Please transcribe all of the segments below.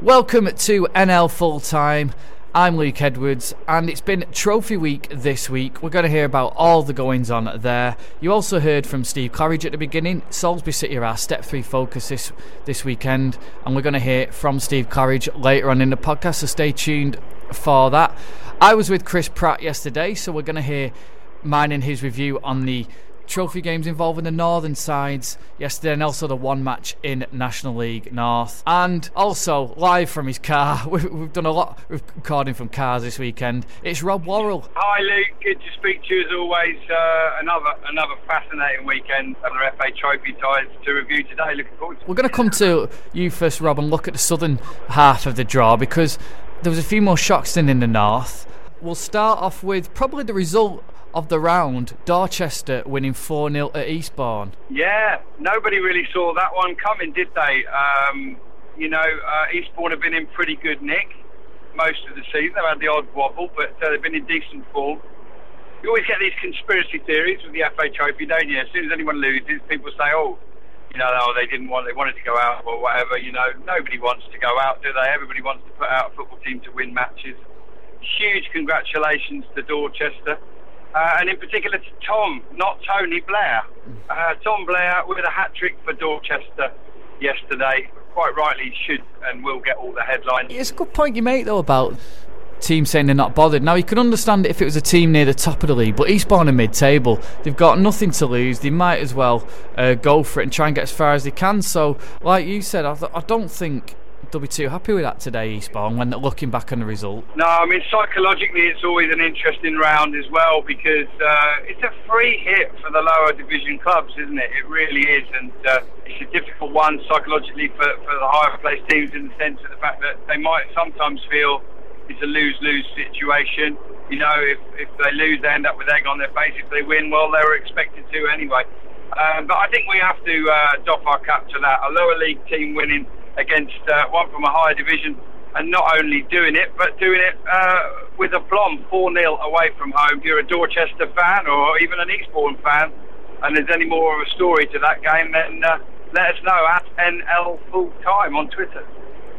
Welcome to NL Full Time. I'm Luke Edwards, and it's been Trophy Week this week. We're going to hear about all the goings on there. You also heard from Steve Claridge at the beginning. Salisbury City are our Step 3 focus this, this weekend, and we're going to hear from Steve Claridge later on in the podcast, so stay tuned for that. I was with Chris Pratt yesterday, so we're going to hear mine and his review on the trophy games involving the northern sides yesterday and also the one match in National League North. And also, live from his car, we've done a lot of recording from cars this weekend. It's Rob Worrell. Hi Luke, good to speak to you as always. Uh, another another fascinating weekend of the FA Trophy ties to review today. Looking forward to We're going to come to you first, Rob, and look at the southern half of the draw because there was a few more shocks than in the north. We'll start off with probably the result of the round, Dorchester winning 4 0 at Eastbourne. Yeah, nobody really saw that one coming, did they? Um, you know, uh, Eastbourne have been in pretty good nick most of the season. They've had the odd wobble, but uh, they've been in decent form. You always get these conspiracy theories with the FA Trophy, don't you? As soon as anyone loses, people say, oh, you know, oh, they didn't want, they wanted to go out or whatever. You know, nobody wants to go out, do they? Everybody wants to put out a football team to win matches. Huge congratulations to Dorchester uh, and in particular to Tom, not Tony Blair. Uh, Tom Blair with a hat trick for Dorchester yesterday. Quite rightly should and will get all the headlines. It's a good point you make though about teams saying they're not bothered. Now you can understand it if it was a team near the top of the league, but Eastbourne are mid-table. They've got nothing to lose. They might as well uh, go for it and try and get as far as they can. So, like you said, I, th- I don't think they'll be too happy with that today, Eastbourne, when looking back on the result. No, I mean psychologically, it's always an interesting round as well because uh, it's a free hit for the lower division clubs, isn't it? It really is, and uh, it's a difficult one psychologically for, for the higher placed teams in the sense of the fact that they might sometimes feel it's a lose-lose situation. You know, if, if they lose, they end up with egg on their face. If they win, well, they were expected to anyway. Um, but I think we have to uh, doff our cap to that. A lower league team winning against uh, one from a higher division, and not only doing it, but doing it uh, with aplomb, 4 0 away from home. If you're a Dorchester fan or even an Eastbourne fan, and there's any more of a story to that game, then uh, let us know at NL Full Time on Twitter.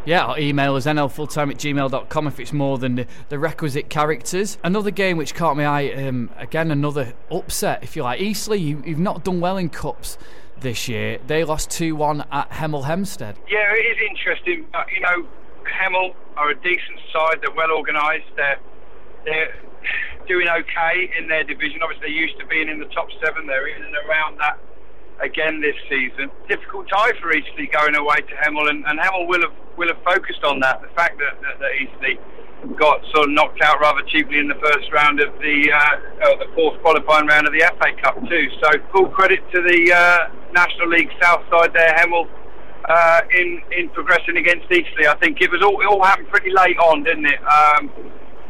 Yeah, our email is nlfulltime at gmail.com if it's more than the, requisite characters. Another game which caught my eye, um, again, another upset, if you like. Eastleigh, you, you've not done well in Cups this year. They lost 2 1 at Hemel Hempstead. Yeah, it is interesting. But, you know, Hemel are a decent side. They're well organised. They're, they're doing okay in their division. Obviously, they're used to being in the top seven. They're in and around that again this season. Difficult tie for Eastleigh going away to Hemel, and, and Hemel will have will have focused on that. The fact that, that, that Eastleigh got sort of knocked out rather cheaply in the first round of the uh, uh, the fourth qualifying round of the FA Cup too. So full credit to the uh, National League South side there, Hemel. Uh, in in progressing against Eastleigh, I think it was all it all happened pretty late on, didn't it? Um,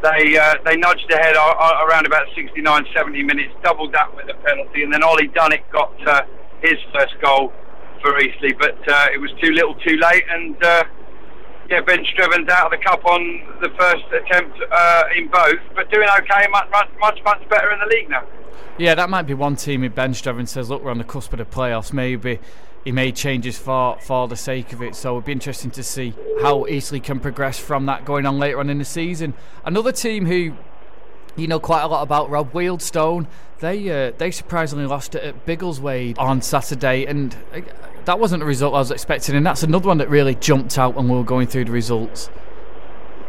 they uh, they nudged ahead around about 69, 70 minutes, doubled that with a penalty, and then Ollie Dunnett got his first goal for Eastleigh, but it was too little, too late, and yeah, Ben Strevens out of the cup on the first attempt uh, in both, but doing okay, much, much, much, better in the league now. Yeah, that might be one team if Ben Strevens says, look, we're on the cusp of the playoffs, maybe he made changes for, for the sake of it. So it'd be interesting to see how Eastleigh can progress from that going on later on in the season. Another team who you know quite a lot about Rob Wealdstone. They uh, they surprisingly lost at Biggleswade on Saturday, and uh, that wasn't the result I was expecting. And that's another one that really jumped out when we were going through the results.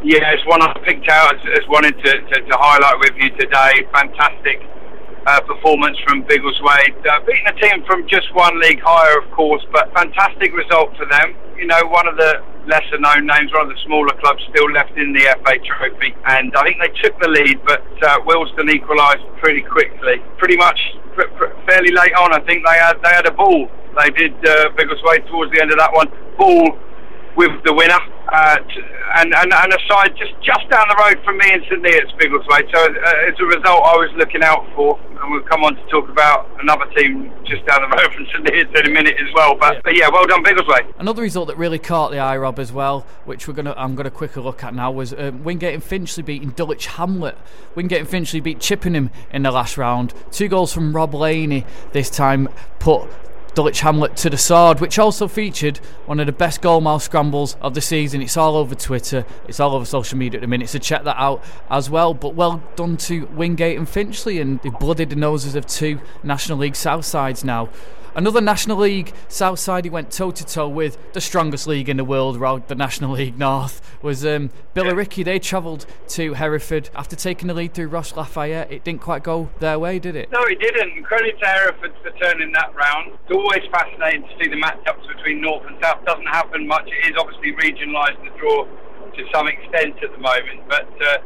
Yeah, it's one I picked out as, as wanted to, to, to, highlight with you today. Fantastic uh, performance from Biggleswade, uh, beating a team from just one league higher, of course, but fantastic result for them. You know, one of the lesser known names, one of the smaller clubs still left in the FA Trophy, and I think they took the lead, but uh, Wealdstone equalised pretty quickly, pretty much fairly late on. I think they had they had a ball. They did uh, Biggleswade towards the end of that one. Ball with the winner. Uh, and, and, and a side just, just down the road from me in St Neots, Biggleswade. So uh, as a result, I was looking out for, and we'll come on to talk about another team just down the road from St Neots in a minute as well. But yeah, but yeah well done, Biggleswade. Another result that really caught the eye, Rob, as well, which we're gonna I'm gonna quickly look at now, was um, Wingate and Finchley beating Dulwich Hamlet. Wingate and Finchley beat Chippenham in the last round. Two goals from Rob Laney this time put Dulwich Hamlet to the sword, which also featured one of the best goalmouth scrambles of the season. It's all over Twitter, it's all over social media at the minute, so check that out as well. But well done to Wingate and Finchley, and they've blooded the noses of two National League South sides now. Another National League South side he went toe to toe with the strongest league in the world, the National League North, was um, Billericay. They travelled to Hereford after taking the lead through Ross Lafayette. It didn't quite go their way, did it? No, it didn't. Credit to Hereford for turning that round. It's always fascinating to see the matchups between North and South. Doesn't happen much. It is obviously regionalised the draw to some extent at the moment, but. Uh,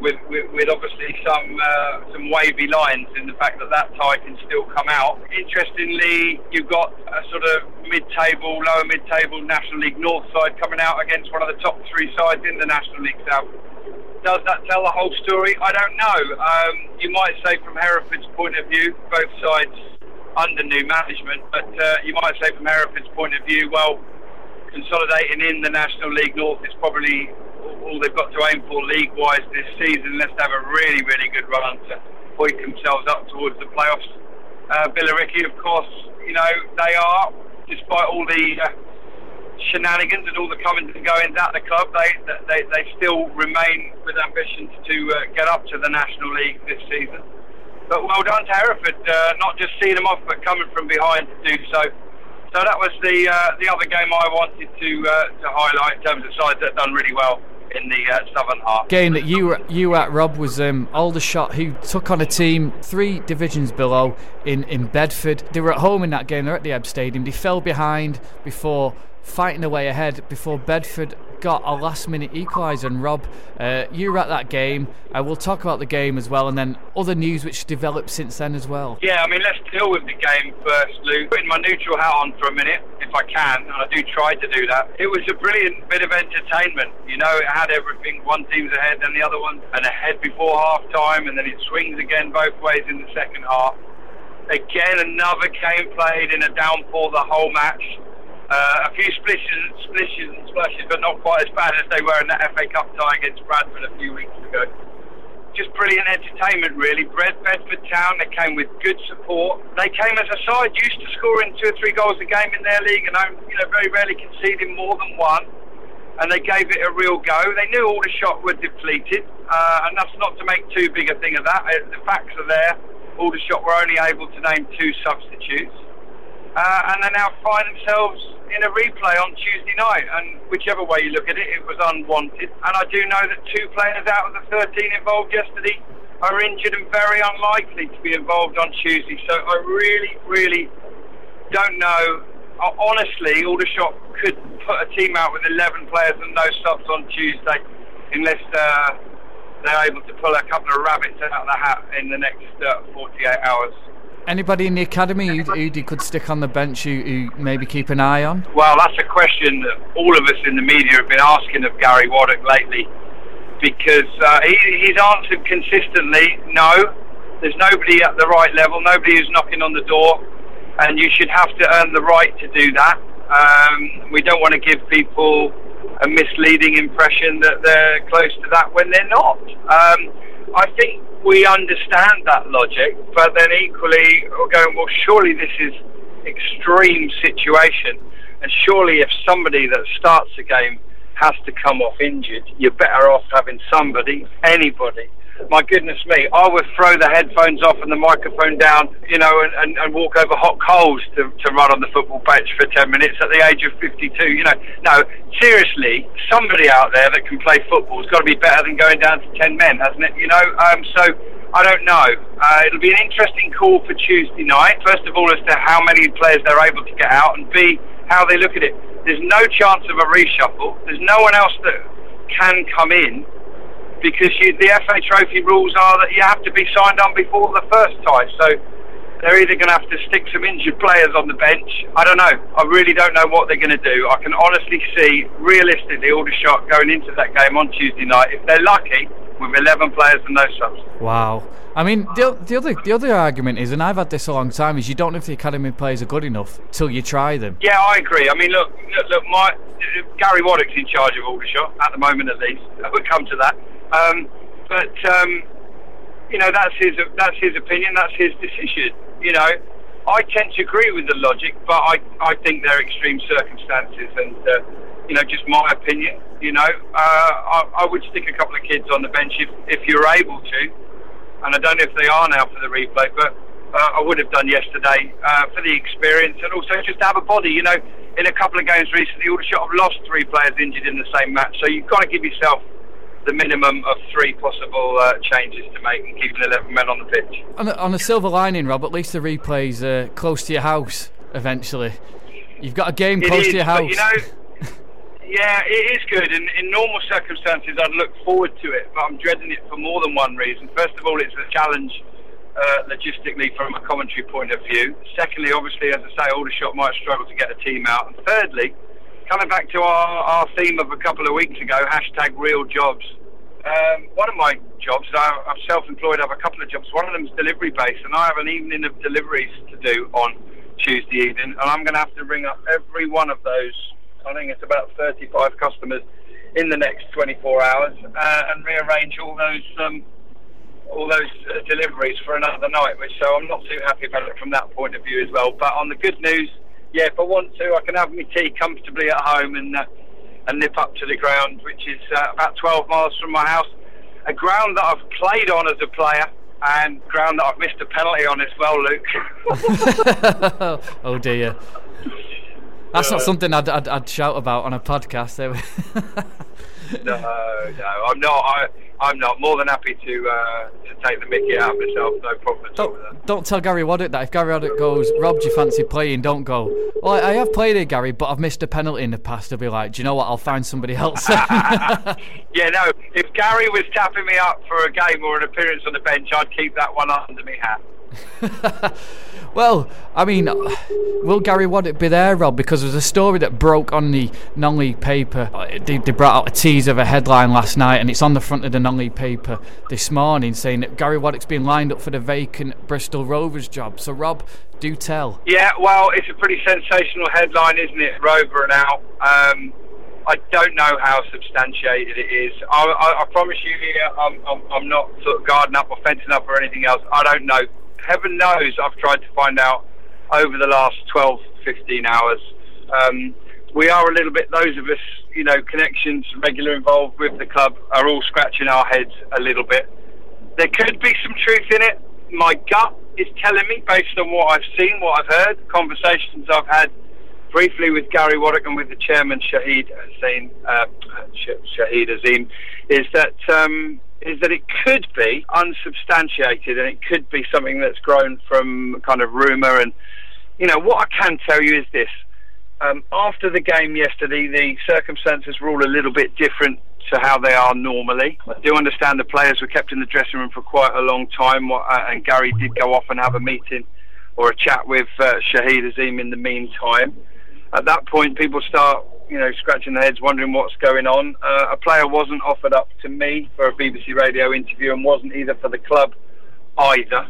with, with, with obviously some uh, some wavy lines in the fact that that tie can still come out. Interestingly, you've got a sort of mid-table, lower mid-table National League North side coming out against one of the top three sides in the National League South. Does that tell the whole story? I don't know. Um, you might say from Hereford's point of view, both sides under new management, but uh, you might say from Hereford's point of view, well, consolidating in the National League North is probably all they've got to aim for league-wise this season. Let's have a really, really good run to point themselves up towards the playoffs. Uh, Billericay, of course, you know they are, despite all the uh, shenanigans and all the comings and goings at the club, they they, they still remain with ambitions to uh, get up to the National League this season. But well done to Hereford, uh, not just seeing them off, but coming from behind to do so. So that was the uh, the other game I wanted to uh, to highlight in terms of sides that done really well in the uh, southern half. Game that you you at Rob was um, Aldershot who took on a team three divisions below in, in Bedford. They were at home in that game. They're at the Ebb Stadium. They fell behind before fighting their way ahead before Bedford got a last minute equaliser. And Rob, uh, you were at that game. Uh, we'll talk about the game as well and then other news which developed since then as well. Yeah, I mean, let's deal with the game first, Lou. Putting my neutral hat on for a minute, if I can, and I do try to do that. It was a brilliant bit of entertainment. You know, it had everything. One team's ahead, then the other one, and ahead before half time, and then it swings again both ways in the second half. Again, another game played in a downpour the whole match. Uh, a few splishes, splishes and splashes, but not quite as bad as they were in that FA Cup tie against Bradford a few weeks ago. Just brilliant entertainment, really. Bedford Town, they came with good support. They came as a side used to scoring two or three goals a game in their league, and you know very rarely conceding more than one. And they gave it a real go. They knew Aldershot were depleted, uh, and that's not to make too big a thing of that. Uh, the facts are there. Aldershot were only able to name two substitutes, uh, and they now find themselves in a replay on Tuesday night, and whichever way you look at it, it was unwanted. And I do know that two players out of the 13 involved yesterday are injured and very unlikely to be involved on Tuesday. So I really, really don't know. Uh, honestly, Aldershot could put a team out with 11 players and no subs on Tuesday, unless uh, they're able to pull a couple of rabbits out of the hat in the next uh, 48 hours. Anybody in the academy who, you could stick on the bench who, who maybe keep an eye on? Well, that's a question that all of us in the media have been asking of Gary Waddock lately because uh, he, he's answered consistently no, there's nobody at the right level, nobody who's knocking on the door, and you should have to earn the right to do that. Um, we don't want to give people a misleading impression that they're close to that when they're not. Um, I think we understand that logic, but then equally we're going, well, surely this is extreme situation, and surely if somebody that starts a game has to come off injured, you're better off having somebody, anybody, my goodness me, I would throw the headphones off and the microphone down, you know, and, and, and walk over hot coals to, to run on the football bench for 10 minutes at the age of 52. You know, no, seriously, somebody out there that can play football has got to be better than going down to 10 men, hasn't it? You know, um, so I don't know. Uh, it'll be an interesting call for Tuesday night. First of all, as to how many players they're able to get out, and B, how they look at it. There's no chance of a reshuffle. There's no one else that can come in because you, the FA Trophy rules are that you have to be signed on before the first tie. So they're either going to have to stick some injured players on the bench. I don't know. I really don't know what they're going to do. I can honestly see, realistically, Aldershot going into that game on Tuesday night, if they're lucky, with 11 players and no subs. Wow. I mean, the, the other the other argument is, and I've had this a long time, is you don't know if the academy players are good enough till you try them. Yeah, I agree. I mean, look, look, look my Gary Waddock's in charge of Aldershot at the moment, at least. We'll come to that. Um, but um, you know, that's his that's his opinion. That's his decision. You know, I tend to agree with the logic, but I, I think they're extreme circumstances, and uh, you know, just my opinion. You know, uh, I, I would stick a couple of kids on the bench if, if you're able to, and I don't know if they are now for the replay, but uh, I would have done yesterday uh, for the experience and also just to have a body. You know, in a couple of games recently, Aldershot have lost three players injured in the same match, so you've got to give yourself the minimum of three possible uh, changes to make and keeping 11 men on the pitch. On a, on a silver lining, Rob, at least the replay's uh, close to your house eventually. You've got a game It close is, to your house. you know, yeah, it is good. In, in normal circumstances, I'd look forward to it, but I'm dreading it for more than one reason. First of all, it's a challenge uh, logistically from a commentary point of view. Secondly, obviously, as I say, Aldershot might struggle to get a team out. And thirdly, coming back to our, our theme of a couple of weeks ago, hashtag real jobs. Um, one of my jobs, I, I'm self-employed. I have a couple of jobs. One of them is delivery based, and I have an evening of deliveries to do on Tuesday evening, and I'm going to have to ring up every one of those. I think it's about 35 customers in the next 24 hours, uh, and rearrange all those um, all those uh, deliveries for another night. Which so I'm not too happy about it from that point of view as well. But on the good news, yeah, if I want to, I can have my tea comfortably at home and. Uh, and nip up to the ground, which is uh, about 12 miles from my house. A ground that I've played on as a player and ground that I've missed a penalty on as well, Luke. oh dear. That's not something I'd, I'd, I'd, shout about on a podcast. no, no, I'm not. I, I'm not. More than happy to uh, to take the mickey out of myself. No problem at don't, all. Don't tell Gary Waddock that. If Gary Waddock goes, Rob, do you fancy playing? Don't go. Well, I, I have played here, Gary, but I've missed a penalty in the past. He'll be like, do you know what? I'll find somebody else. yeah, no. If Gary was tapping me up for a game or an appearance on the bench, I'd keep that one under me hat. well, I mean, will Gary Waddock be there, Rob? Because there's a story that broke on the non-league paper. They, they, brought out a tease of a headline last night, and it's on the front of the non-league paper this morning, saying that Gary Waddock's been lined up for the vacant Bristol Rovers job. So, Rob, do tell. Yeah, well, it's a pretty sensational headline, isn't it? Rover and out. Um, I don't know how substantiated it is. I, I, I promise you here, I'm, I'm, I'm not sort of guarding up or fencing up or anything else. I don't know heaven knows I've tried to find out over the last 12, 15 hours. Um, we are a little bit, those of us, you know, connections, regular involved with the club, are all scratching our heads a little bit. There could be some truth in it. My gut is telling me, based on what I've seen, what I've heard, conversations I've had briefly with Gary Waddock and with the chairman, Shahid Azeem, uh, Shahid Azeem, is that um, is that it could be unsubstantiated and it could be something that's grown from kind of rumour. And, you know, what I can tell you is this. Um, after the game yesterday, the circumstances were all a little bit different to how they are normally. I do understand the players were kept in the dressing room for quite a long time, uh, and Gary did go off and have a meeting or a chat with uh, Shahid Azeem in the meantime. At that point, people start you know, scratching their heads, wondering what's going on. Uh, a player wasn't offered up to me for a BBC radio interview, and wasn't either for the club either.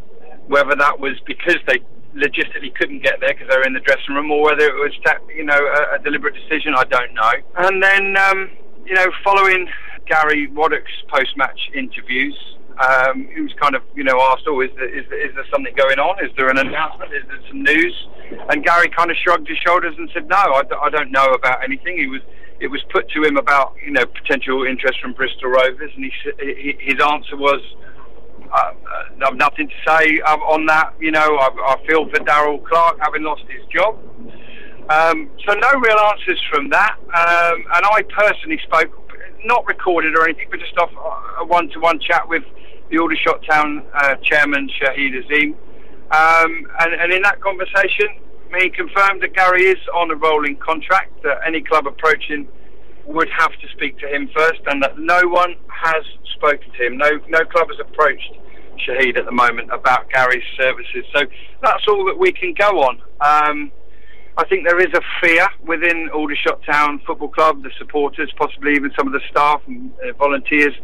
Whether that was because they logistically couldn't get there because they were in the dressing room, or whether it was, that you know, a, a deliberate decision, I don't know. And then, um, you know, following Gary Waddock's post-match interviews, um, he was kind of, you know, asked, "Oh, is there, is, there, is there something going on? Is there an announcement? Is there some news?" And Gary kind of shrugged his shoulders and said, "No, I, I don't know about anything." He was, it was put to him about, you know, potential interest from Bristol Rovers, and he, his answer was, uh, "I've nothing to say on that. You know, I, I feel for Darrell Clarke having lost his job." Um, so no real answers from that. Um, and I personally spoke, not recorded or anything, but just off a one-to-one chat with the Aldershot Town uh, chairman, Shahid Azeem. Um, and, and, in that conversation, he confirmed that Gary is on a rolling contract, that any club approaching would have to speak to him first, and that no one has spoken to him. No, no club has approached Shahid at the moment about Gary's services. So that's all that we can go on. Um, I think there is a fear within Aldershot Town Football Club, the supporters, possibly even some of the staff and uh, volunteers,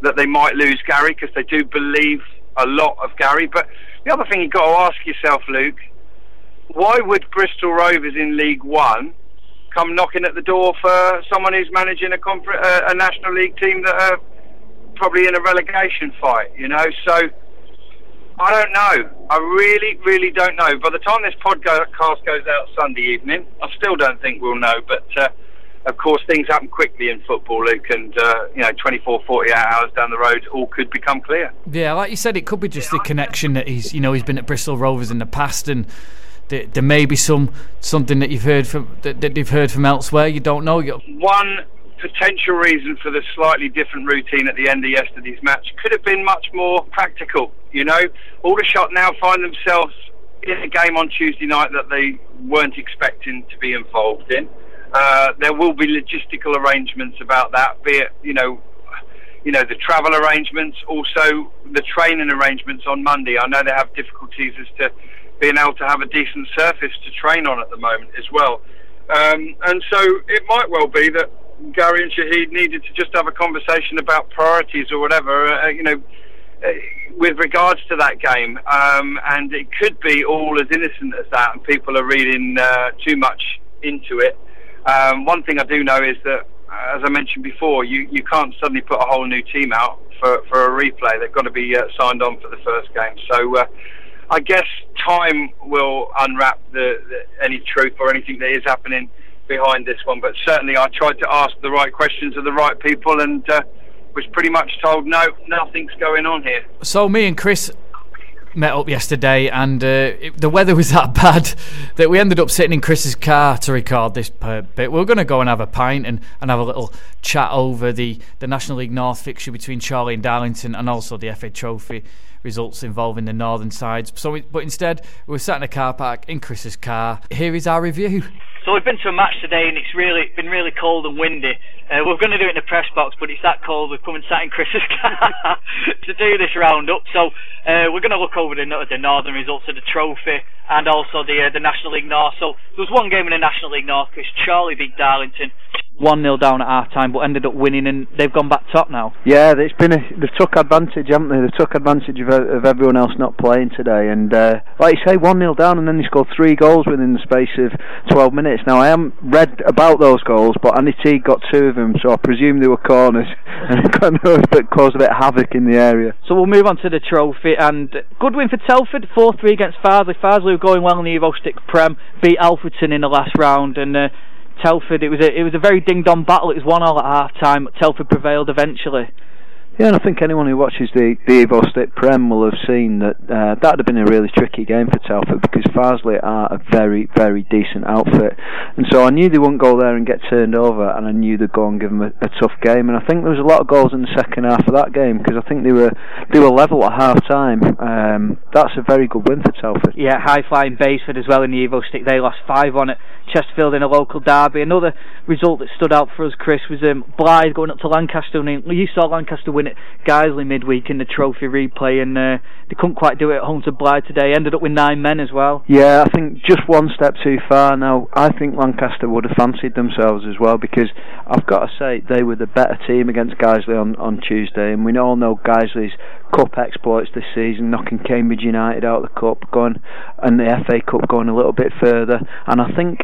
that they might lose Gary because they do believe a lot of Gary. But the other thing you've got to ask yourself, Luke, why would Bristol Rovers in League One come knocking at the door for someone who's managing a, uh, a National League team that are probably in a relegation fight? You know, so I don't know. I really, really don't know. By the time this podcast goes out Sunday evening, I still don't think we'll know. But uh, of course, things happen quickly in football, Luke, and uh, you know, 24, 48 hours down the road, all could become clear. Yeah, like you said, it could be just the connection that he's, you know, he's been at Bristol Rovers in the past, and there, there may be some something that you've heard from that, that you've heard from elsewhere. You don't know. One potential reason for the slightly different routine at the end of yesterday's match could have been much more practical. You know, Aldershot now find themselves in a game on Tuesday night that they weren't expecting to be involved in. Uh, there will be logistical arrangements about that, be it you know, you know the travel arrangements, also the training arrangements on Monday. I know they have difficulties as to being able to have a decent surface to train on at the moment as well. Um, and so it might well be that Gary and Shahid needed to just have a conversation about priorities or whatever, uh, you know, uh, with regards to that game. Um, and it could be all as innocent as that, and people are reading uh, too much into it. Um, one thing I do know is that, uh, as I mentioned before, you, you can't suddenly put a whole new team out for, for a replay. They've got to be uh, signed on for the first game. So uh, I guess time will unwrap the, the, any truth or anything that is happening behind this one. But certainly, I tried to ask the right questions of the right people and uh, was pretty much told, no, nothing's going on here. So, me and Chris met up yesterday, and uh, it, the weather was that bad that we ended up sitting in Chris's car to record this bit. We we're going to go and have a pint and, and have a little chat over the, the National League North fixture between Chorley and Darlington, and also the FA Trophy results involving the northern sides. So, we, but instead, we were sat in a car park in Chris's car. Here is our review. So we've been to a match today, and it's really been really cold and windy. Uh, we're going to do it in the press box, but it's that cold. We've come and sat in Chris's car to do this roundup. So uh, we're going to look over the, the northern results of the trophy and also the uh, the National League North. So there was one game in the National League North, because Chorley beat Darlington. 1 0 down at half time, but ended up winning, and they've gone back top now. Yeah, it's been a, they've took advantage, haven't they? They've took advantage of, of everyone else not playing today, and uh, like you say, 1 0 down, and then they scored three goals within the space of 12 minutes. Now, I haven't read about those goals, but Andy Teague got two of them, so I presume they were corners, and it caused a bit of havoc in the area. So we'll move on to the trophy, and good win for Telford, 4 3 against Farsley. Farsley were going well in the Evo-Stik Prem, beat Alfreton in the last round, and uh, Telford. It was a it was a very ding dong battle. It was one all at half time. Telford prevailed eventually. Yeah, and I think anyone who watches the, the Evo-Stik Prem will have seen that uh, that would have been a really tricky game for Telford because Farsley are a very, very decent outfit. And so I knew they wouldn't go there and get turned over, and I knew they'd go and give them a, a tough game. And I think there was a lot of goals in the second half of that game because I think they were they were level at half time. Um, that's a very good win for Telford. Yeah, high flying Basford as well in the Evo-Stik. They lost 5 on it. Chesterfield in a local derby. Another result that stood out for us, Chris, was um, Blyth going up to Lancaster. And you saw Lancaster win it Guiseley midweek in the trophy replay, and uh, they couldn't quite do it at home to Blyth today. Ended up with nine men as well. Yeah, I think just one step too far. Now, I think Lancaster would have fancied themselves as well because I've got to say they were the better team against Guiseley on, on Tuesday, and we all know Guiseley's cup exploits this season, knocking Cambridge United out of the cup, going and the FA Cup going a little bit further. And I think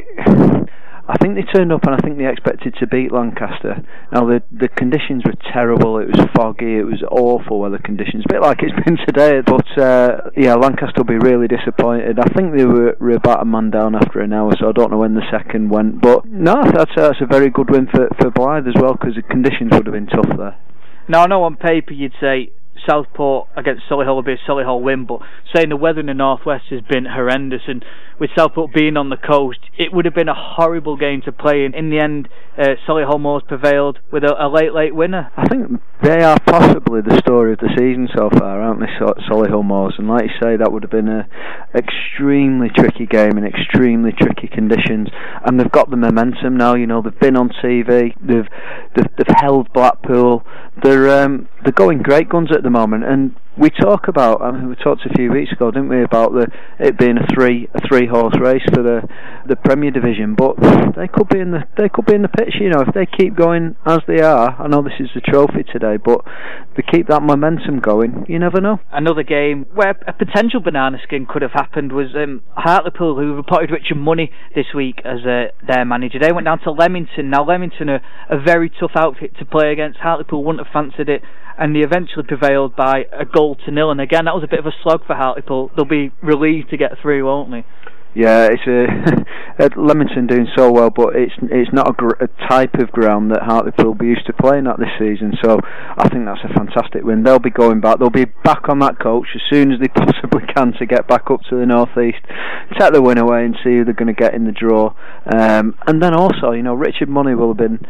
I think they turned up and I think they expected to beat Lancaster. Now the the conditions were terrible. It was foggy. It was awful weather conditions, a bit like it's been today. But uh, yeah, Lancaster will be really disappointed. I think they were, were about a man down after an hour, so I don't know when the second went. But no, that's that's a very good win for for Blyth as well because the conditions would have been tough there. Now I know on paper you'd say Southport against Solihull will be a Solihull win, but saying the weather in the northwest has been horrendous, and with Southport being on the coast, it would have been a horrible game to play. And in the end, uh, Solihull Moors prevailed with a, a, late, late winner. I think they are possibly the story of the season so far, aren't they, Solihull Moors? And like you say, that would have been an extremely tricky game in extremely tricky conditions. And they've got the momentum now. You know, they've been on TV. They've they've, they've held Blackpool. They're um, they're going great guns at the moment, and we talk about. I mean, we talked a few weeks ago, didn't we, about the it being a three a three horse race for the the Premier Division, but they could be in the they could be in the pitch. You know, if they keep going as they are. I know this is the trophy today, but they keep that momentum going. You never know. Another game where a potential banana skin could have happened was um, Hartlepool, who reported Richard Money this week as uh, their manager. They went down to Leamington. Now Leamington are a very tough outfit to play against. Hartlepool wouldn't have fancied it and they eventually prevailed by a goal to nil. And again, that was a bit of a slog for Hartlepool. They'll be relieved to get through, won't they? Yeah, it's a Leamington doing so well, but it's it's not a, gr- a, type of ground that Hartlepool will be used to playing at this season. So I think that's a fantastic win. They'll be going back. They'll be back on that coach as soon as they possibly can to get back up to the northeast, take the win away, and see who they're going to get in the draw. Um, and then also, you know, Richard Money will have been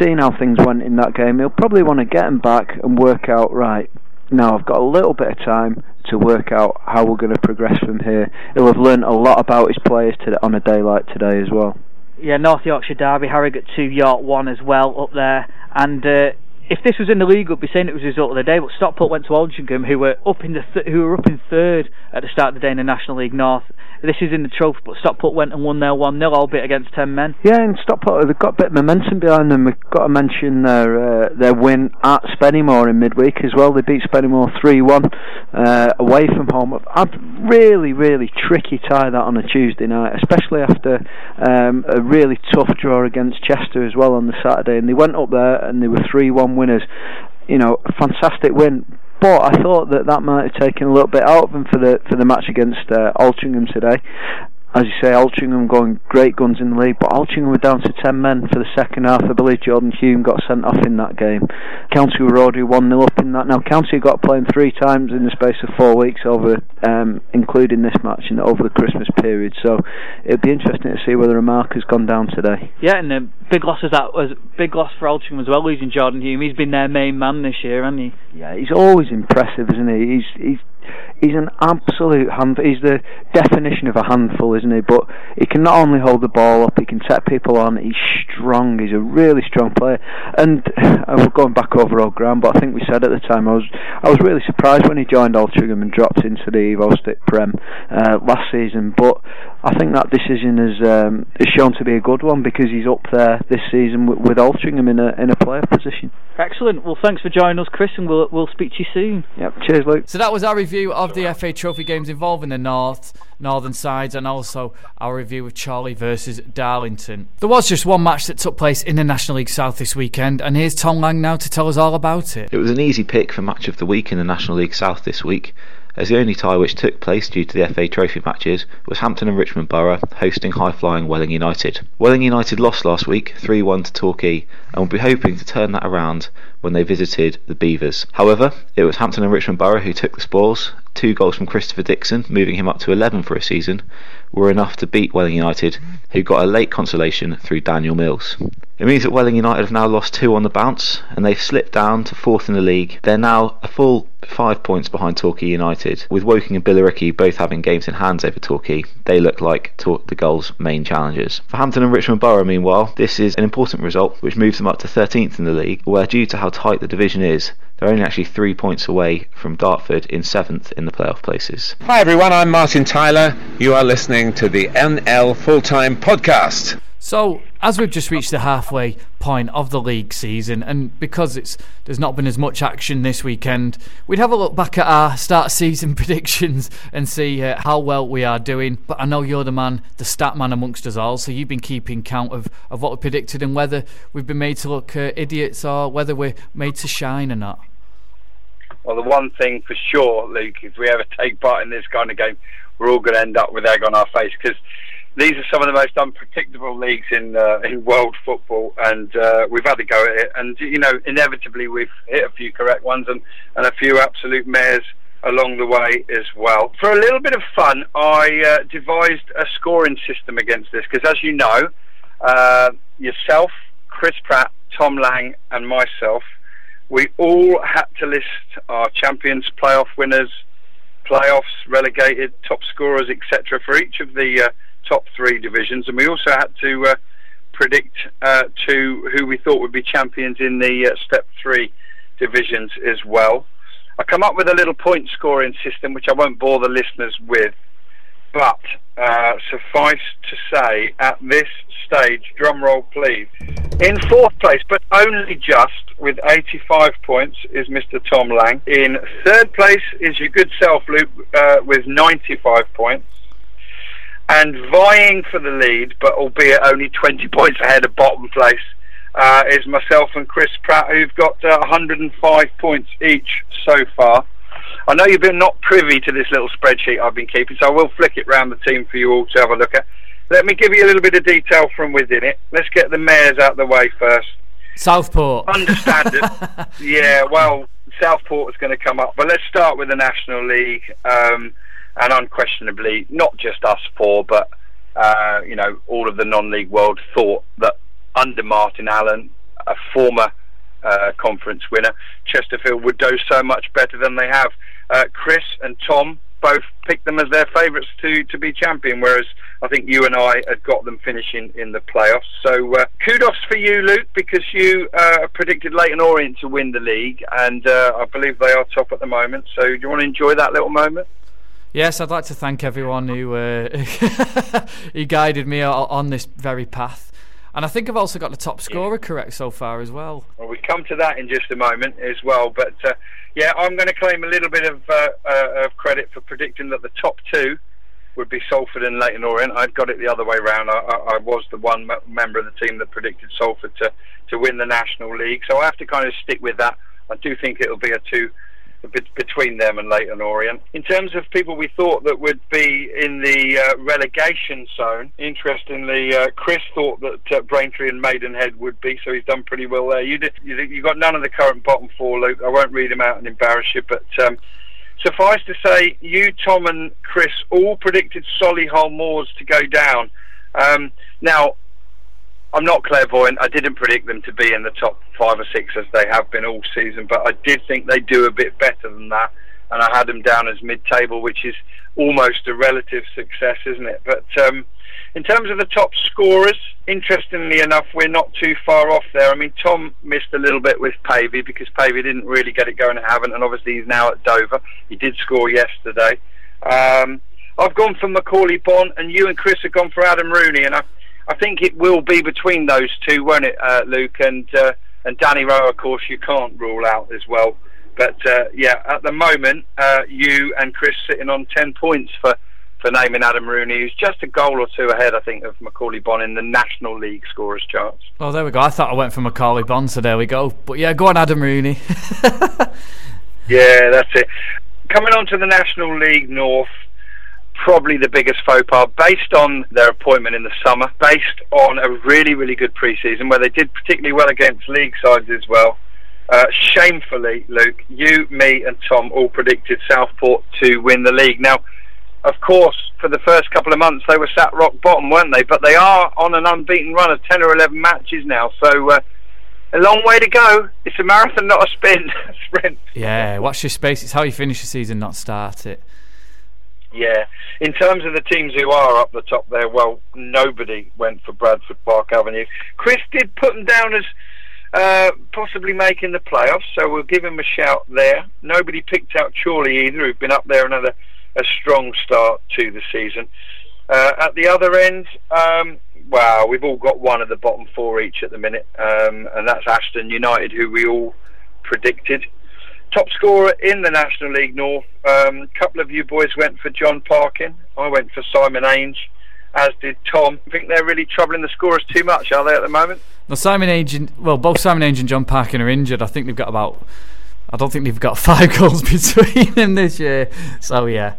seeing how things went in that game. He'll probably want to get them back and work out right now I've got a little bit of time to work out how we're going to progress from here. He'll have learned a lot about his players today, on a day like today as well. Yeah, North Yorkshire Derby, Harrogate 2, York 1 as well up there. And uh, if this was in the league, we'd be saying it was the result of the day. But Stockport went to Altrincham, who were up in the th- who were up in third at the start of the day in the National League North. This is in the trophy, but Stockport went and won their one 0 albeit against ten men. Yeah, and Stockport they've got a bit of momentum behind them. We've got to mention their uh, their win at Spennymoor in midweek as well. They beat Spennymoor three one uh, away from home. A really really tricky tie that on a Tuesday night, especially after um, a really tough draw against Chester as well on the Saturday. And they went up there and they were three one winners. You know, fantastic win but I thought that that might have taken a little bit out of them for the for the match against uh, Altrincham today as you say, Altrincham going great guns in the league, but Altrincham were down to 10 men for the second half. I believe Jordan Hulme got sent off in that game. County were already 1 0 up in that. Now, County got playing three times in the space of four weeks, over, um, including this match, and over the Christmas period. So it'd be interesting to see whether a mark has gone down today. Yeah, and the big loss is that was big loss for Altrincham as well, losing Jordan Hulme. He's been their main man this year, hasn't he? Yeah, he's always impressive, isn't he? He's he's he's an absolute hand. He's the definition of a handful, isn't he? But he can not only hold the ball up, he can set people on. He's strong. He's a really strong player. And I was going back over old ground, but I think we said at the time I was I was really surprised when he joined Altrincham and dropped into the Evo-Stik Prem uh, last season. But I think that decision has um, is shown to be a good one because he's up there this season with, with Altrincham in a in a player position. Excellent. Well, thanks for joining us, Chris, and we'll we'll speak to you soon. Yep. Cheers, Luke. So that was our review of the FA Trophy games involving the North, Northern sides, and also our review of Chorley versus Darlington. There was just one match that took place in the National League South this weekend, and here's Tom Lang now to tell us all about it. It was an easy pick for match of the week in the National League South this week as the only tie which took place due to the FA Trophy matches was Hampton and Richmond Borough hosting high-flying Welling United. Welling United lost last week 3-1 to Torquay and will be hoping to turn that around when they visited the Beavers. However, it was Hampton and Richmond Borough who took the spoils. Two goals from Christopher Dixon, moving him up to 11 for a season, were enough to beat Welling United, who got a late consolation through Daniel Mills. It means that Welling United have now lost two on the bounce, and they've slipped down to fourth in the league. They're now a full five points behind Torquay United, with Woking and Billericay both having games in hands over Torquay. They look like Tor- the goals' main challengers. For Hampton and Richmond Borough, meanwhile, this is an important result, which moves them up to 13th in the league, where due to how tight the division is, they're only actually three points away from Dartford in seventh in the playoff places. Hi everyone, I'm Martin Tyler. You are listening to the NL Full Time Podcast. So, as we've just reached the halfway point of the league season, and because it's there's not been as much action this weekend, we'd have a look back at our start season predictions and see uh, how well we are doing. But I know you're the man, the stat man amongst us all, so you've been keeping count of, of what we predicted and whether we've been made to look uh, idiots or whether we're made to shine or not. Well, the one thing for sure, Luke, if we ever take part in this kind of game, we're all going to end up with egg on our face because these are some of the most unpredictable leagues in uh, in world football, and uh, we've had to go at it. And you know, inevitably, we've hit a few correct ones and, and a few absolute mares along the way as well. For a little bit of fun, I uh, devised a scoring system against this because, as you know, uh, yourself, Chris Pratt, Tom Lang, and myself, we all had to list our champions, playoff winners, playoffs, relegated, top scorers, etc., for each of the uh, top three divisions, and we also had to uh, predict uh, to who we thought would be champions in the uh, step three divisions as well. I come up with a little point scoring system, which I won't bore the listeners with, but uh, suffice to say, at this stage, drum roll please. In fourth place, but only just with 85 points, is Mr. Tom Lang. In third place is your good self, Luke, uh, with 95 points and vying for the lead, but albeit only 20 points ahead of bottom place, uh, is myself and Chris Pratt, who've got uh, 105 points each so far. I know you've been not privy to this little spreadsheet I've been keeping, so I will flick it round the team for you all to have a look at. Let me give you a little bit of detail from within it. Let's get the mares out of the way first. Southport. Understand it. yeah, well, Southport is going to come up, but let's start with the National League, um, and unquestionably, not just us four, but uh, you know, all of the non-league world thought that under Martin Allen, a former uh, conference winner, Chesterfield would do so much better than they have. Uh, Chris and Tom both picked them as their favourites to, to be champion, whereas I think you and I had got them finishing in the playoffs. So uh, kudos for you, Luke, because you uh, predicted Leyton Orient to win the league, and uh, I believe they are top at the moment. So do you want to enjoy that little moment? Yes, I'd like to thank everyone who uh, who guided me on this very path. And I think I've also got the top scorer yeah. correct so far as well. Well, we come to that in just a moment as well. But uh, yeah, I'm going to claim a little bit of, uh, uh, of credit for predicting that the top two would be Salford and Leyton Orient. I'd got it the other way round. I, I, I was the one member of the team that predicted Salford to, to win the National League. So I have to kind of stick with that. I do think it'll be a two between them and Leyton Orient. In terms of people we thought that would be in the uh, relegation zone, interestingly, uh, Chris thought that uh, Braintree and Maidenhead would be, so he's done pretty well there. You did, you, you got none of the current bottom four, Luke. I won't read them out and embarrass you, but um, suffice to say, you, Tom, and Chris all predicted Solihull Moors to go down. Um, now, I'm not clairvoyant. I didn't predict them to be in the top five or six as they have been all season, but I did think they do a bit better than that, and I had them down as mid-table, which is almost a relative success, isn't it? But um, in terms of the top scorers, interestingly enough, we're not too far off there. I mean, Tom missed a little bit with Pavey because Pavey didn't really get it going at Havant, and obviously he's now at Dover. He did score yesterday. Um, I've gone for Macauley Bonne, and you and Chris have gone for Adam Rooney, and I I think it will be between those two, won't it, uh, Luke? And uh, and Danny Rowe, of course, you can't rule out as well. But uh, yeah, at the moment, uh, you and Chris sitting on ten points for, for naming Adam Rooney, who's just a goal or two ahead, I think, of Macauley Bonne in the National League scorers charts. Oh, there we go. I thought I went for Macauley Bonne, so there we go. But yeah, go on, Adam Rooney. yeah, that's it. Coming on to the National League North, probably the biggest faux pas based on their appointment in the summer, based on a really, really good preseason where they did particularly well against league sides as well. Uh, shamefully, Luke, you, me, and Tom all predicted Southport to win the league. Now, of course, for the first couple of months they were sat rock bottom, weren't they? But they are on an unbeaten run of 10 or 11 matches now, so uh, a long way to go. It's a marathon, not a spin, sprint. Yeah, watch your space. It's how you finish the season, not start it. Yeah, in terms of the teams who are up the top there, well, nobody went for Bradford Park Avenue. Chris did put them down as uh, possibly making the playoffs, so we'll give him a shout there. Nobody picked out Chorley either, who've been up there had a, strong start to the season. Uh, at the other end, um, wow, we've all got one of the bottom four each at the minute, um, and that's Ashton United, who we all predicted top scorer in the National League North. A um, couple of you boys went for John Parkin. I went for Simon Ainge, as did Tom. I think they're really troubling the scorers too much, are they, at the moment? No, Simon Ainge, and, well, both Simon Ainge and John Parkin are injured. I think they've got about, I don't think they've got five goals between them this year. So, yeah,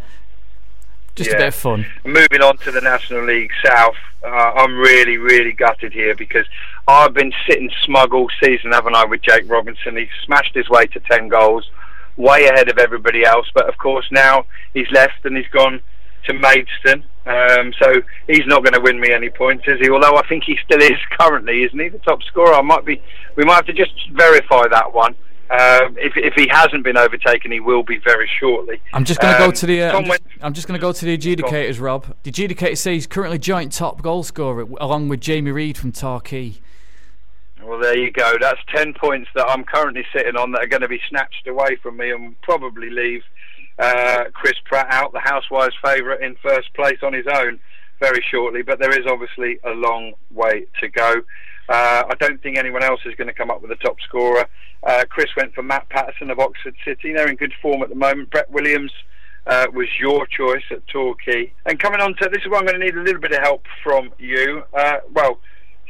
just yeah. a bit of fun. Moving on to the National League South, uh, I'm really, really gutted here because I've been sitting smug all season, haven't I, with Jake Robinson? He's smashed his way to 10 goals, way ahead of everybody else. But of course, now he's left and he's gone to Maidstone. Um, so he's not going to win me any points, is he? Although I think he still is currently, isn't he? The top scorer. I might be. We might have to just verify that one. Um, if, if he hasn't been overtaken, he will be very shortly. I'm just going to um, go to the. Uh, I'm, just, I'm, just, going to go to the adjudicators, Rob. The adjudicators say he's currently joint top goal scorer along with Jamie Reid from Torquay. Well, there you go. That's 10 points that I'm currently sitting on that are going to be snatched away from me and probably leave uh, Chris Pratt out, the Housewives' favourite, in first place on his own very shortly. But there is obviously a long way to go. Uh, I don't think anyone else is going to come up with a top scorer. Uh, Chris went for Matt Patterson of Oxford City. They're in good form at the moment. Brett Williams uh, was your choice at Torquay. And coming on to this is where I'm going to need a little bit of help from you. Uh, well,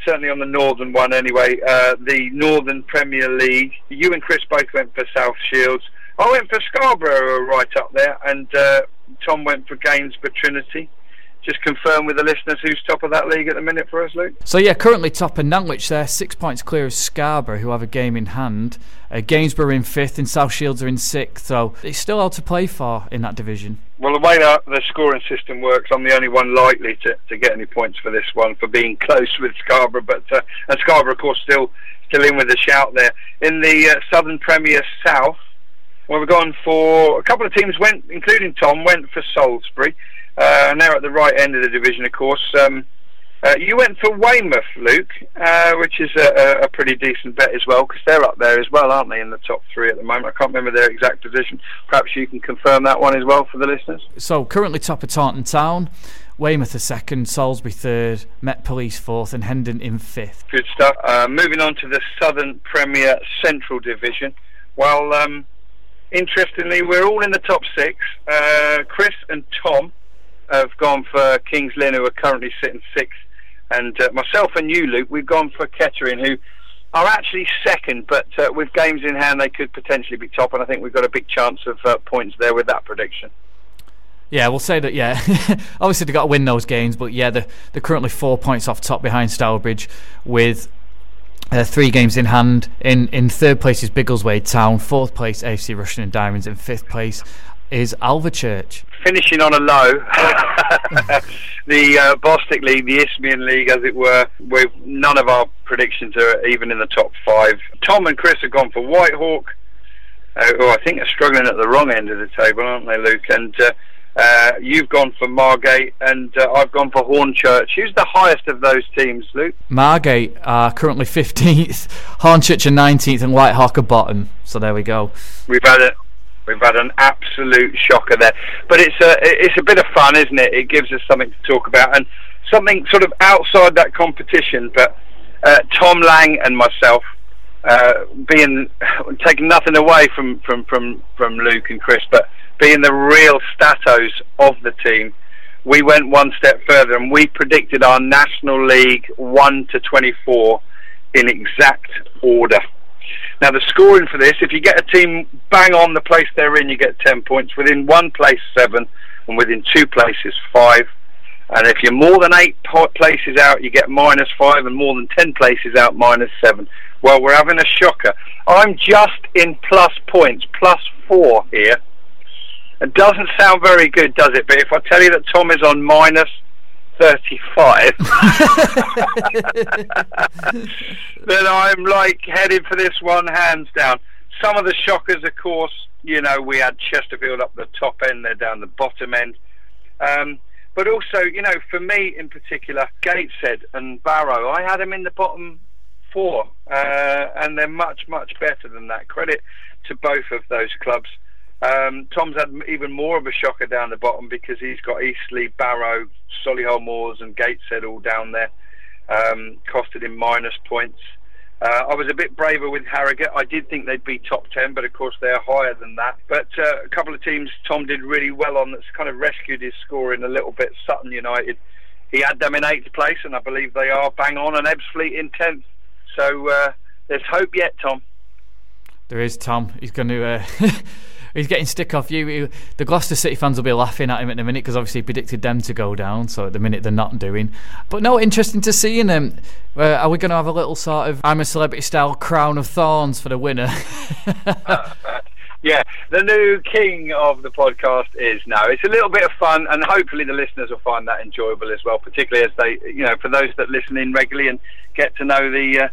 certainly on the northern one anyway, uh, the Northern Premier League. You and Chris both went for South Shields. I went for Scarborough right up there, and uh, Tom went for Gainsborough Trinity just confirm with the listeners who's top of that league at the minute for us, Luke? So, yeah, currently top of Nantwich there, six points clear of Scarborough, who have a game in hand. Uh, Gainsborough in fifth, and South Shields are in sixth, so it's still all to play for in that division. Well, the way that the scoring system works, I'm the only one likely to, to get any points for this one for being close with Scarborough, but uh, and Scarborough, of course, still still in with a shout there. In the uh, Southern Premier South, well, we've gone for a couple of teams went, including Tom, went for Salisbury. Uh, they're at the right end of the division, of course. Um, uh, you went for Weymouth, Luke, uh, which is a, a, pretty decent bet as well, because they're up there as well, aren't they, in the top three at the moment? I can't remember their exact position. Perhaps you can confirm that one as well for the listeners. So, currently top of Taunton Town, Weymouth a second, Salisbury third, Met Police fourth, and Hendon in fifth. Good stuff. Uh, moving on to the Southern Premier Central Division. Well, um, interestingly, we're all in the top six. Uh, Chris and Tom have gone for Kings Lynn, who are currently sitting sixth, and uh, myself and you, Luke, we've gone for Kettering, who are actually second, but uh, with games in hand, they could potentially be top, and I think we've got a big chance of uh, points there with that prediction. Yeah, we'll say that. Yeah, obviously they've got to win those games, but yeah, they're, they're currently four points off top behind Stourbridge with uh, three games in hand. In in third place is Biggleswade Town. Fourth place AFC Rushden and Diamonds. In fifth place is Alvechurch. Finishing on a low, the uh, Bostik League, the Isthmian League, as it were, with none of our predictions are even in the top five. Tom and Chris have gone for Whitehawk, uh, who I think are struggling at the wrong end of the table, aren't they, Luke? And uh, uh, you've gone for Margate, and uh, I've gone for Hornchurch. Who's the highest of those teams, Luke? Margate are currently 15th, Hornchurch are 19th, and Whitehawk are bottom. So there we go. We've had it. We've had an absolute shocker there, but it's a it's a bit of fun, isn't it? It gives us something to talk about and something sort of outside that competition. But uh, Tom Lang and myself, uh, being taking nothing away from, from, from, from Luke and Chris, but being the real statos of the team, we went one step further and we predicted our National League one to twenty four in exact order. Now, the scoring for this, if you get a team bang on the place they're in, you get 10 points. Within one place, seven. And within two places, five. And if you're more than eight places out, you get minus five. And more than 10 places out, minus seven. Well, we're having a shocker. I'm just in plus points, plus four here. It doesn't sound very good, does it? But if I tell you that Tom is on minus 35, then I'm like headed for this one hands down. Some of the shockers, of course, you know, we had Chesterfield up the top end, they're down the bottom end. Um, but also, you know, for me in particular, Gateshead and Barrow, I had them in the bottom four, uh, and they're much, much better than that. Credit to both of those clubs. Um, Tom's had even more of a shocker down the bottom because he's got Eastleigh, Barrow, Solihull Moors, and Gateshead all down there, um, costed him minus points. Uh, I was a bit braver with Harrogate. I did think they'd be top 10, but of course they're higher than that. But uh, a couple of teams Tom did really well on that's kind of rescued his scoring a little bit. Sutton United, he had them in eighth place, and I believe they are bang on, and Ebbsfleet in 10th. So uh, there's hope yet, Tom. There is, Tom. He's going to. He's getting stick off you. The Gloucester City fans will be laughing at him at the minute because obviously he predicted them to go down. So at the minute they're not doing. But no, interesting to see them. Uh, are we going to have a little sort of I'm a celebrity style crown of thorns for the winner? yeah, the new king of the podcast is now. It's a little bit of fun, and hopefully the listeners will find that enjoyable as well. Particularly as they, you know, for those that listen in regularly and get to know the. Uh,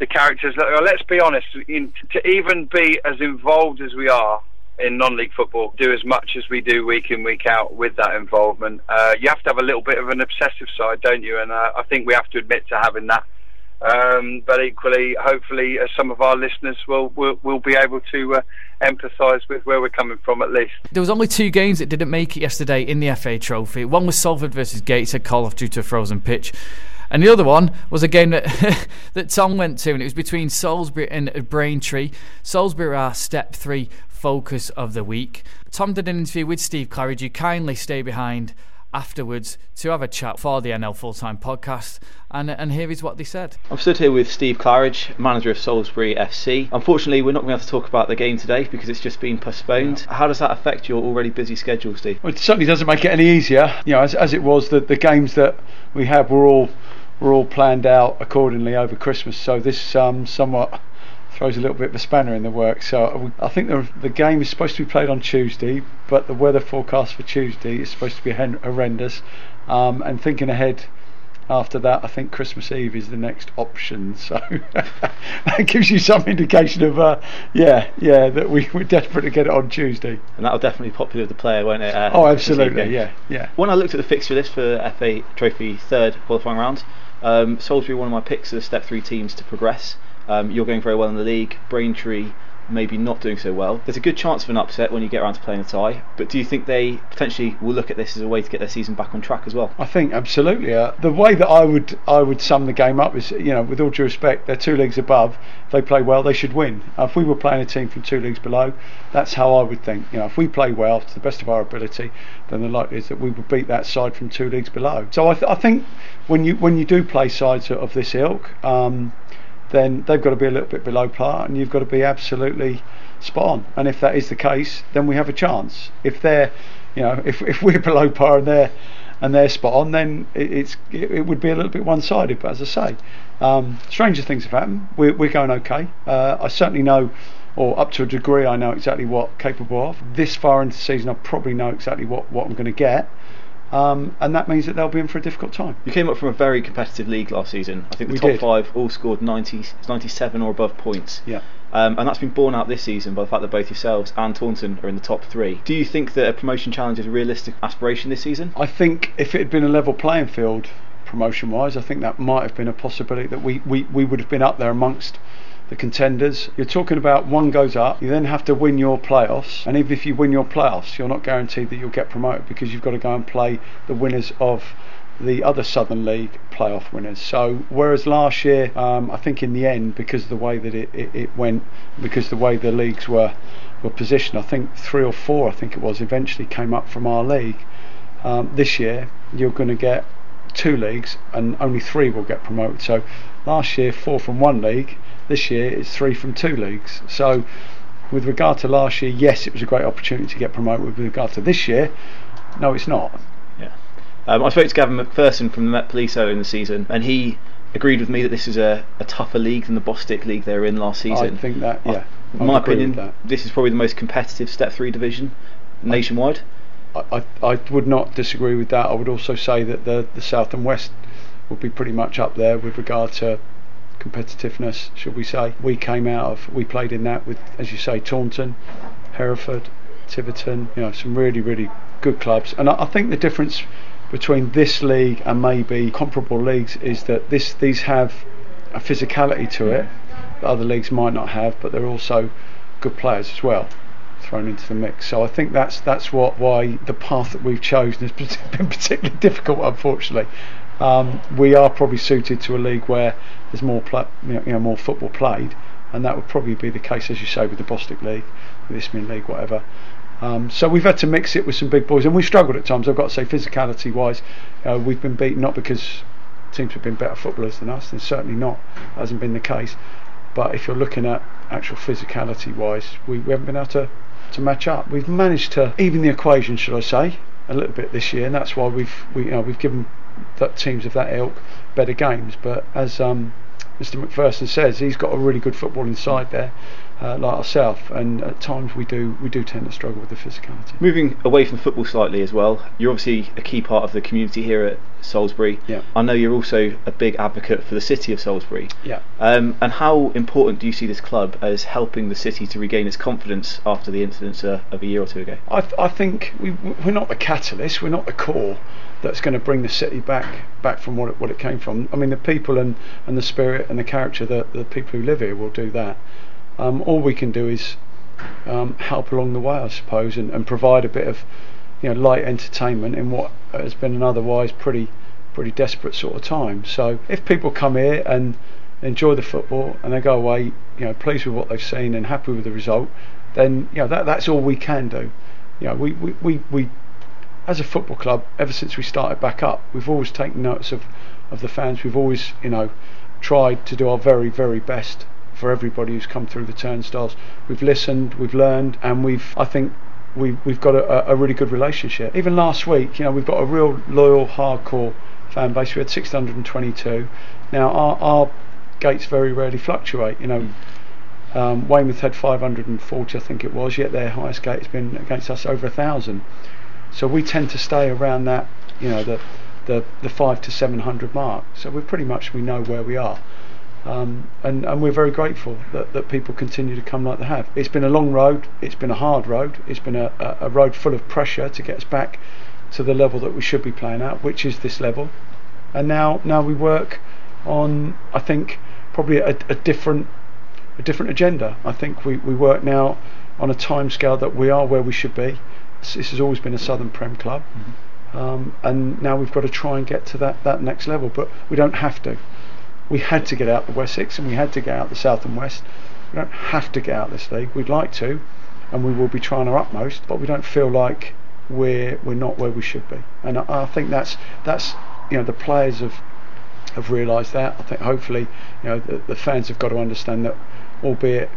the characters. Let's be honest. In, to even be as involved as we are in non-league football do as much as we do week in week out with that involvement. Uh, you have to have a little bit of an obsessive side, don't you? And uh, I think we have to admit to having that. Um, but equally, hopefully, uh, some of our listeners will will, will be able to uh, empathise with where we're coming from at least. There was only two games that didn't make it yesterday in the FA Trophy. One was Salford versus Gateshead, call off due to a frozen pitch. And the other one was a game that that Tom went to, and it was between Salisbury and Braintree. Salisbury are step three focus of the week. Tom did an interview with Steve Claridge. You kindly stay behind afterwards to have a chat for the NL Full Time podcast. And, and here is what they said. I'm stood here with Steve Claridge, manager of Salisbury FC. Unfortunately, we're not going to have to talk about the game today because it's just been postponed. How does that affect your already busy schedule, Steve? Well, it certainly doesn't make it any easier. You know, as, as it was, the, the games that we had were all were all planned out accordingly over Christmas. So this um, somewhat throws a little bit of a spanner in the works. So I think the, the game is supposed to be played on Tuesday, but the weather forecast for Tuesday is supposed to be horrendous. Um, and thinking ahead after that, I think Christmas Eve is the next option. So that gives you some indication of, uh, yeah, yeah, that we, we're desperate to get it on Tuesday. And that'll definitely be popular with the player, won't it? Uh, oh, absolutely, yeah, yeah. When I looked at the fixture list for FA Trophy third qualifying round, um, Salisbury one of my picks of the step three teams to progress. Um, you're going very well in the league. Braintree maybe not doing so well. There's a good chance of an upset when you get around to playing a tie. But do you think they potentially will look at this as a way to get their season back on track as well? I think absolutely. Uh, the way that I would I would sum the game up is, you know, with all due respect, they're two leagues above. If they play well, they should win. Uh, if we were playing a team from two leagues below, that's how I would think. You know, if we play well to the best of our ability, then the likelihood is that we would beat that side from two leagues below. So I, th- I think when you when you do play sides of this ilk. Um, then they've got to be a little bit below par, and you've got to be absolutely spot on. And if that is the case, then we have a chance. If they're, you know, if if we're below par and they're and they're spot on, then it, it's it, it, would be a little bit one-sided. But as I say, um, stranger things have happened. We're we're going okay. Uh, I certainly know. Or up to a degree, I know exactly what capable of. This far into the season, I probably know exactly what, what I'm going to get. Um, and that means that they'll be in for a difficult time. You came up from a very competitive league last season. I think the we top did. five all scored 90, 97 or above points. Yeah. Um, and that's been borne out this season by the fact that both yourselves and Taunton are in the top three. Do you think that a promotion challenge is a realistic aspiration this season? I think if it had been a level playing field, promotion wise, I think that might have been a possibility that we, we, we would have been up there amongst the contenders. You're talking about one goes up, you then have to win your playoffs, and even if you win your playoffs, you're not guaranteed that you'll get promoted because you've got to go and play the winners of the other Southern League playoff winners. So whereas last year, um, I think in the end, because of the way that it, it, it went, because the way the leagues were were positioned, I think three or four, I think it was, eventually came up from our league. Um, this year, you're going to get two leagues, and only three will get promoted. So last year, four from one league. This year, it's three from two leagues. So with regard to last year, yes, it was a great opportunity to get promoted. With regard to this year, no, it's not. Yeah. Um, I spoke to Gavin McPherson from the Met Police earlier in the season, and he agreed with me that this is a, a tougher league than the Bostik League they were in last season. I think that, yeah. I'd my opinion, this is probably the most competitive Step 3 division nationwide. I, I, I would not disagree with that. I would also say that the, the South and West would be pretty much up there with regard to competitiveness, should we say. We came out of, we played in that with, as you say, Taunton, Hereford, Tiverton, you know, some really, really good clubs. And I, I think the difference between this league and maybe comparable leagues is that this these have a physicality to it that other leagues might not have, but they're also good players as well thrown into the mix. So I think that's that's what why the path that we've chosen has been particularly difficult, unfortunately. Um, we are probably suited to a league where there's more you, know, you know more football played, and that would probably be the case, as you say, with the Bostik League, with the Isthmian League, whatever. Um, so we've had to mix it with some big boys, and we've struggled at times. I've got to say, physicality wise, uh, we've been beaten not because teams have been better footballers than us. And certainly not hasn't been the case. But if you're looking at actual physicality wise, we, we haven't been able to, to match up. We've managed to even the equation, should I say, a little bit this year, and that's why we've we, you know we've given that teams of that ilk better games. But as um, Mr. McPherson says, he's got a really good footballing side there, uh, like ourselves, and at times we do we do tend to struggle with the physicality. Moving away from football slightly as well, you're obviously a key part of the community here at Salisbury. Yeah. I know you're also a big advocate for the city of Salisbury. Yeah. Um, and how important do you see this club as helping the city to regain its confidence after the incidents uh, of a year or two ago? I, th- I think we, we're not the catalyst, we're not the core that's going to bring the city back back from what it, what it came from. I mean, the people and, and the spirit and the character that the people who live here will do that. Um, all we can do is um, help along the way, I suppose, and, and provide a bit of you know light entertainment in what has been an otherwise pretty pretty desperate sort of time. So if people come here and enjoy the football and they go away, you know, pleased with what they've seen and happy with the result, then you know that that's all we can do. You know, we we, we, we as a football club, ever since we started back up, we've always taken notice of, of the fans. We've always, you know, tried to do our very, very best for everybody who's come through the turnstiles. We've listened, we've learned, and we've, I think, we, we've got a, a really good relationship. Even last week, you know, we've got a real loyal, hardcore fan base. We had 622. Now, our, our gates very rarely fluctuate. You know, um, Weymouth had 540, I think it was, yet their highest gate has been against us over a thousand. So we tend to stay around that, you know, the the, the five to 700 mark. So we're pretty much we know where we are. Um, and, and we're very grateful that, that people continue to come like they have. It's been a long road, it's been a hard road, it's been a, a, a road full of pressure to get us back to the level that we should be playing at, which is this level. And now now we work on I think probably a, a different a different agenda. I think we, we work now on a time scale that we are where we should be. This has always been a Southern Prem club, mm-hmm. um, and now we've got to try and get to that, that next level. But we don't have to. We had to get out the Wessex, and we had to get out the South and West. We don't have to get out this league. We'd like to, and we will be trying our utmost. But we don't feel like we're we're not where we should be. And I, I think that's that's you know the players have have realised that. I think hopefully you know the, the fans have got to understand that albeit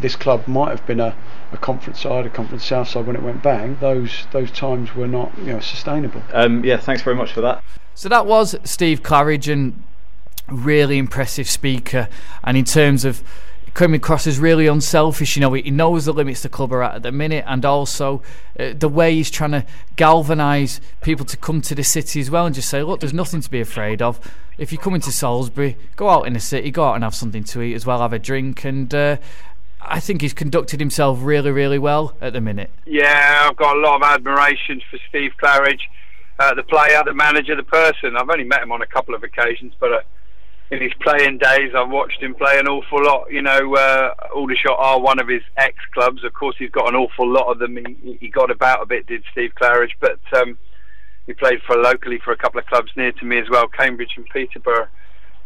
this club might have been a, a conference side, a conference south side when it went bang, those those times were not you know sustainable. Um, yeah, thanks very much for that. So that was Steve Claridge, and really impressive speaker. And in terms of coming across as really unselfish. You know, he knows the limits the club are at at the minute, and also uh, the way he's trying to galvanise people to come to the city as well, and just say, look, there's nothing to be afraid of. If you come into Salisbury, go out in the city, go out and have something to eat as well, have a drink, and. Uh, I think he's conducted himself really, really well at the minute. Yeah, I've got a lot of admiration for Steve Claridge, uh, the player, the manager, the person. I've only met him on a couple of occasions, but uh, in his playing days, I've watched him play an awful lot. You know, uh, Aldershot are one of his ex clubs. Of course, he's got an awful lot of them. He, he got about a bit, did Steve Claridge, but um, he played for locally for a couple of clubs near to me as well, Cambridge and Peterborough.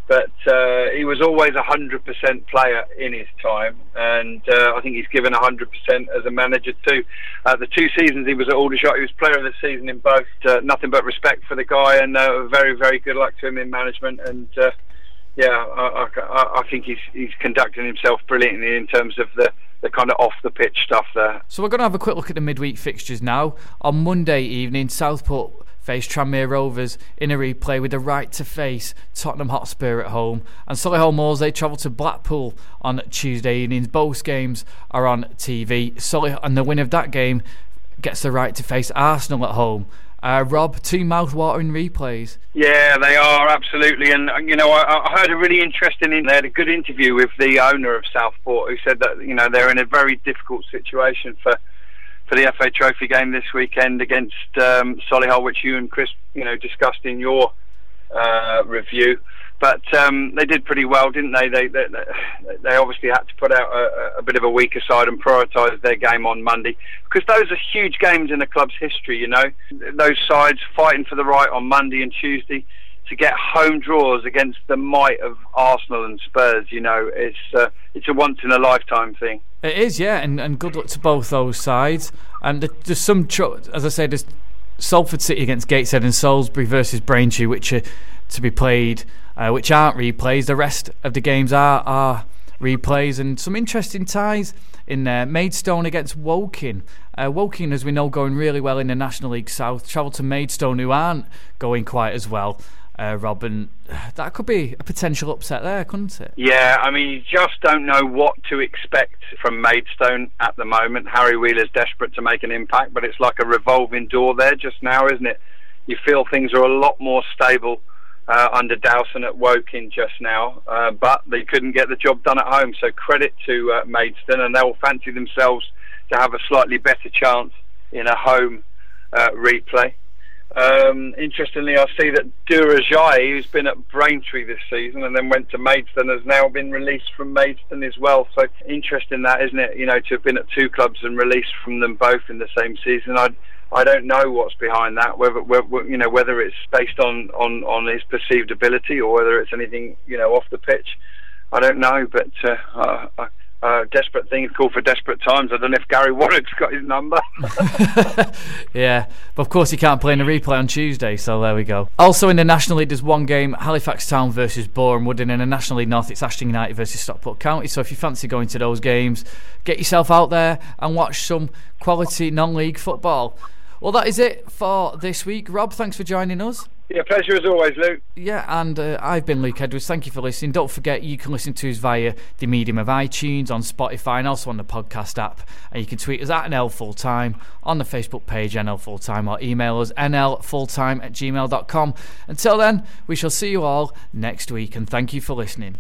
But uh, he was always a hundred percent player in his time, and uh, I think he's given a hundred percent as a manager too. Uh, the two seasons he was at Aldershot, he was player of the season in both. Uh, nothing but respect for the guy, and uh, very, very good luck to him in management. And uh, yeah, I, I, I think he's he's conducting himself brilliantly in terms of the the kind of off the pitch stuff there. So we're going to have a quick look at the midweek fixtures now. On Monday evening, Southport face Tranmere Rovers in a replay with the right to face Tottenham Hotspur at home. And Solihull Moors, they travel to Blackpool on Tuesday evenings. Both games are on TV. Solihull, and the win of that game gets the right to face Arsenal at home. Uh, Rob, two mouth-watering replays. Yeah, they are absolutely, and you know, I, I heard a really interesting. In, they had a good interview with the owner of Southport, who said that you know they're in a very difficult situation for for the FA Trophy game this weekend against um, Solihull, which you and Chris, you know, discussed in your uh, review. But um, they did pretty well, didn't they? They, they? they obviously had to put out a, a bit of a weaker side and prioritise their game on Monday because those are huge games in the club's history. You know, those sides fighting for the right on Monday and Tuesday to get home draws against the might of Arsenal and Spurs. You know, it's uh, it's a once in a lifetime thing. It is, yeah, and, and good luck to both those sides. And there's some, as I said, there's Salford City against Gateshead and Salisbury versus Braintree, which are to be played uh, which aren't replays. The rest of the games are are replays and some interesting ties in there. Maidstone against Woking. Uh, Woking, as we know, going really well in the National League South. Travel to Maidstone, who aren't going quite as well. Uh, Robin, that could be a potential upset there, couldn't it? Yeah, I mean, you just don't know what to expect from Maidstone at the moment. Harry Wheeler's desperate to make an impact, but it's like a revolving door there just now, isn't it? You feel things are a lot more stable uh, under Dowson at Woking just now, uh, but they couldn't get the job done at home. So credit to uh, Maidstone, and they'll fancy themselves to have a slightly better chance in a home uh, replay. Um, interestingly, I see that Durajai, who's been at Braintree this season and then went to Maidstone, has now been released from Maidstone as well. So interesting that, isn't it? You know, to have been at two clubs and released from them both in the same season. I'd I don't know what's behind that. Whether, whether you know whether it's based on, on, on his perceived ability or whether it's anything you know off the pitch. I don't know, but uh, I, uh, desperate things call for desperate times. I don't know if Gary Warnock's got his number. yeah, but of course he can't play in the replay on Tuesday, so there we go. Also in the National League, there's one game Halifax Town versus Boreham Wood, and in the National League North, it's Ashton United versus Stockport County. So if you fancy going to those games, get yourself out there and watch some quality non league football. Well, that is it for this week. Rob, thanks for joining us. Yeah, pleasure as always, Luke. Yeah, and uh, I've been Luke Edwards. Thank you for listening. Don't forget you can listen to us via the medium of iTunes, on Spotify, and also on the podcast app. And you can tweet us at NL Fulltime on the Facebook page NL Fulltime or email us nlfulltime at gmail.com. Until then, we shall see you all next week, and thank you for listening.